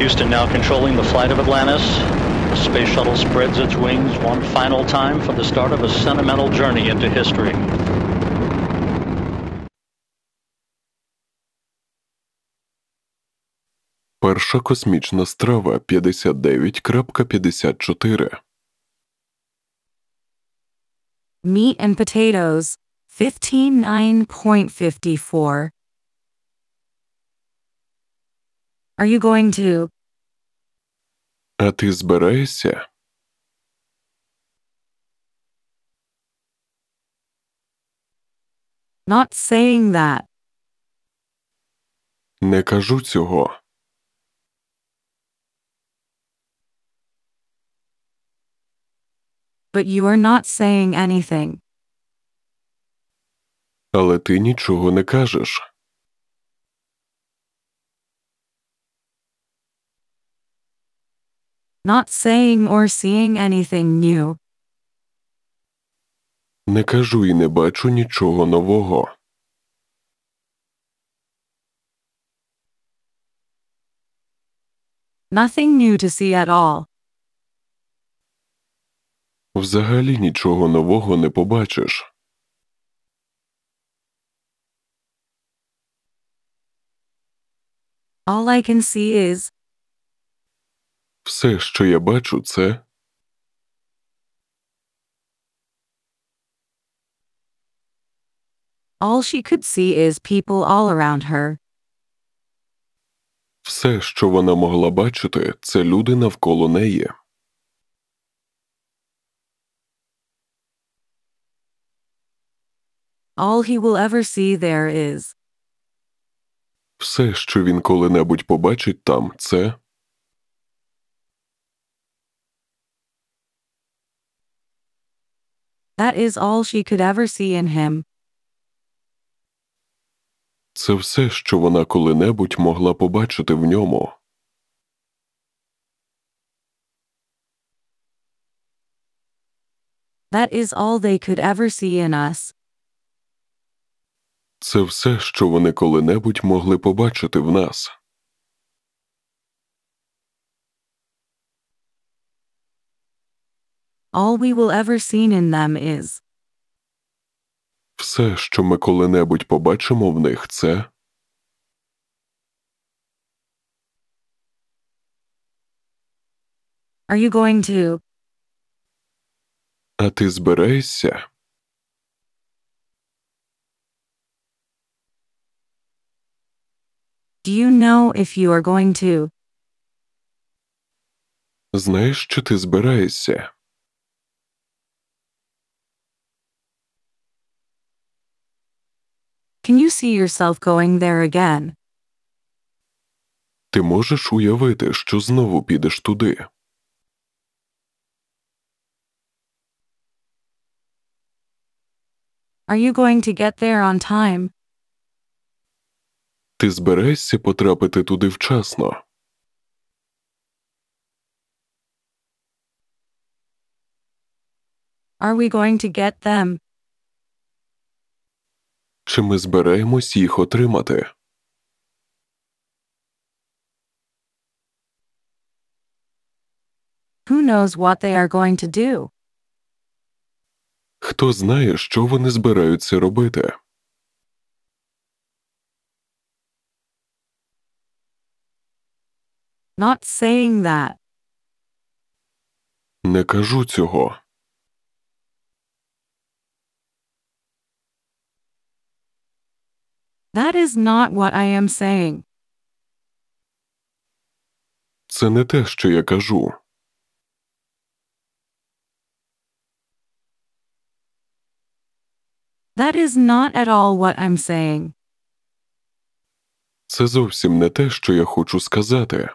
Houston now controlling the flight of Atlantis. The space shuttle spreads its wings one final time for the start of a sentimental journey into history. Перша космічна страва 59.54. Meat and potatoes, 159.54. Are you going to? А ти збираєшся? Not saying that. Не кажу цього. But you are not saying anything. Але ти нічого не кажеш. Not saying or seeing anything new. Не кажу і не бачу нічого нового. Nothing new to see at all. Взагалі нічого нового не побачиш. All I can see is Все, що я бачу, це all she could see is people all around her. все, що вона могла бачити, це люди навколо неї. All he will ever see there is Все, що він коли-небудь побачить там, це that is all she could ever see in him. це все, що вона коли-небудь могла побачити в ньому. That is all they could ever see in us. Це все, що вони коли-небудь могли побачити в нас. All we will ever seen in them is Все, що ми коли-небудь побачимо в них, це Are you going to? А ти збираєшся? Do you know if you are going to? Знаєш, що ти збираєшся? Can you see yourself going there again? Ти можеш уявити, що знову підеш туди. Are you going to get there on time? Ти збираєшся потрапити туди вчасно. Are we going to get them? Чи ми збираємось їх отримати? Who knows what they are going to do? Хто знає, що вони збираються робити? Not saying that. Не кажу цього. That is not what I am saying. Це не те, що я кажу. That is not at all what I'm saying. Це зовсім не те, що я хочу сказати.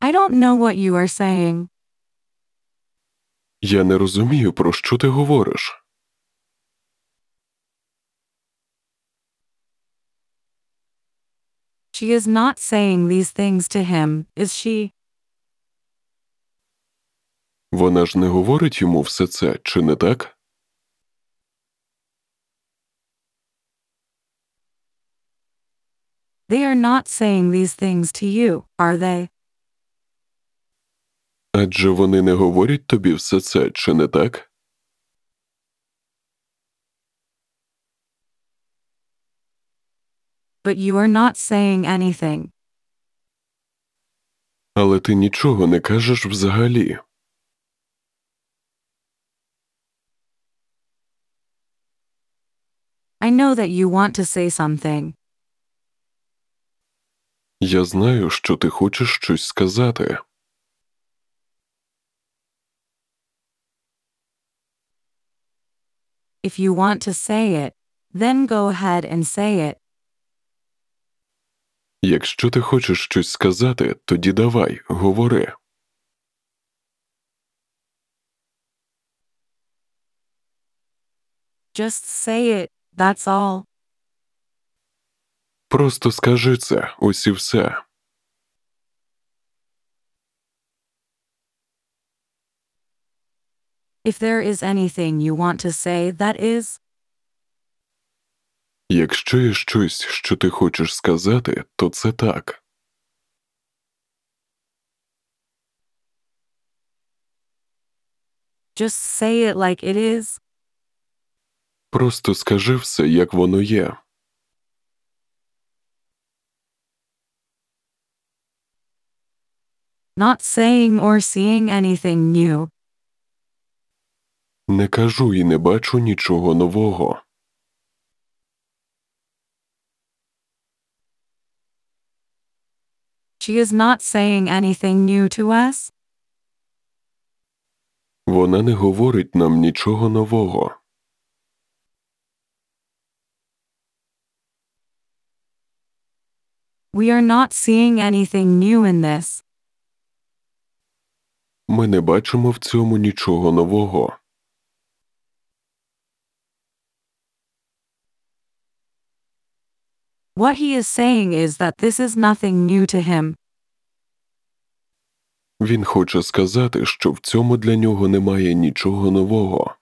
I don't know what you are saying. Я не розумію, про що ти говориш. She is not saying these things to him, is she? Вона ж не говорить йому все це, чи не так? They are not saying these things to you, are they? Адже вони не говорять тобі все це, чи не так? But you are not saying anything. Але ти нічого не кажеш взагалі. I know that you want to say something. Я знаю, що ти хочеш щось сказати. If you want to say it, then go ahead and say it. Якщо ти хочеш щось сказати, тоді давай, говори. Just say it, that's all. Просто скажи це, ось і все. If there is anything you want to say, that is, Якщо є щось, що ти хочеш сказати, то це так. just say it like it is. Просто скажи все, як воно є. Not saying or seeing anything new. Не кажу і не бачу нічого нового. She is not saying anything new to us. Вона не говорить нам нічого нового. We are not seeing anything new in this. Ми не бачимо в цьому нічого нового. What he is saying is that this is nothing new to him. Він хоче сказати, що в цьому для нього немає нічого нового.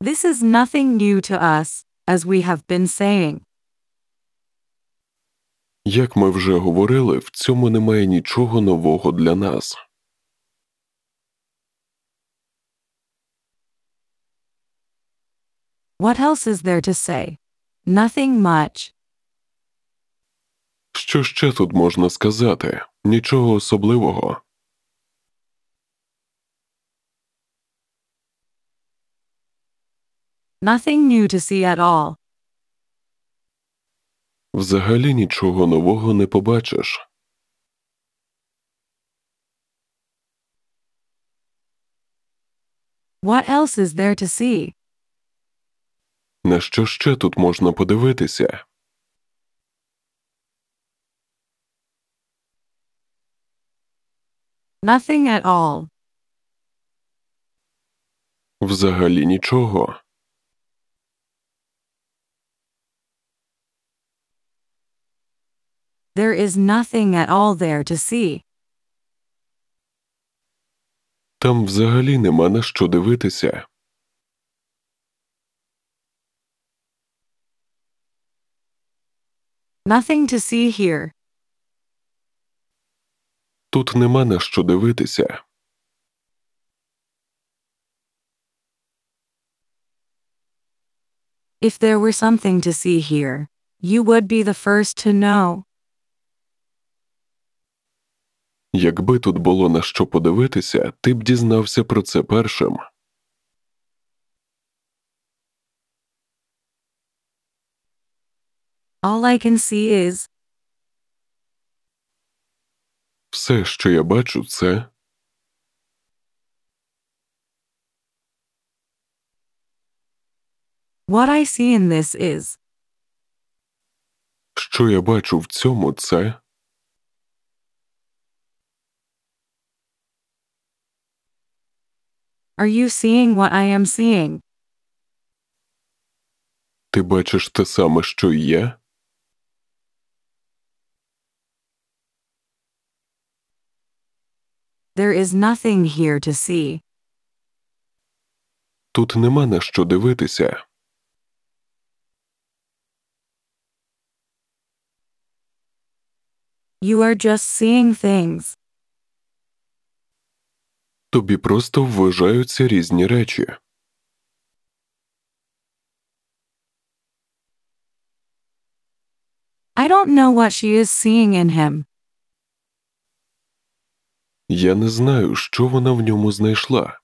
This is nothing new to us, as we have been saying. Як ми вже говорили, в цьому немає нічого нового для нас. What else is there to say? Nothing much. Що ще тут можна сказати? Нічого особливого. Nothing new to see at all. Взагалі нічого нового не побачиш. What else is there to see? На що ще тут можна подивитися? Nothing at all. Взагалі нічого. There is nothing at all there to see. Там взагалі нема на що дивитися. Nothing to see here. Тут нема на що дивитися. If there were something to see here, you would be the first to know. Якби тут було на що подивитися, ти б дізнався про це першим. All I can see is Все, що я бачу, це what I see in this is що я бачу в цьому, це Are you seeing what I am seeing? ти бачиш те саме, що і я. There is nothing here to see. Тут нема на що дивитися. You are just seeing things. Тобі просто вважаються різні речі. I don't know what she is seeing in him. Я не знаю, що вона в ньому знайшла.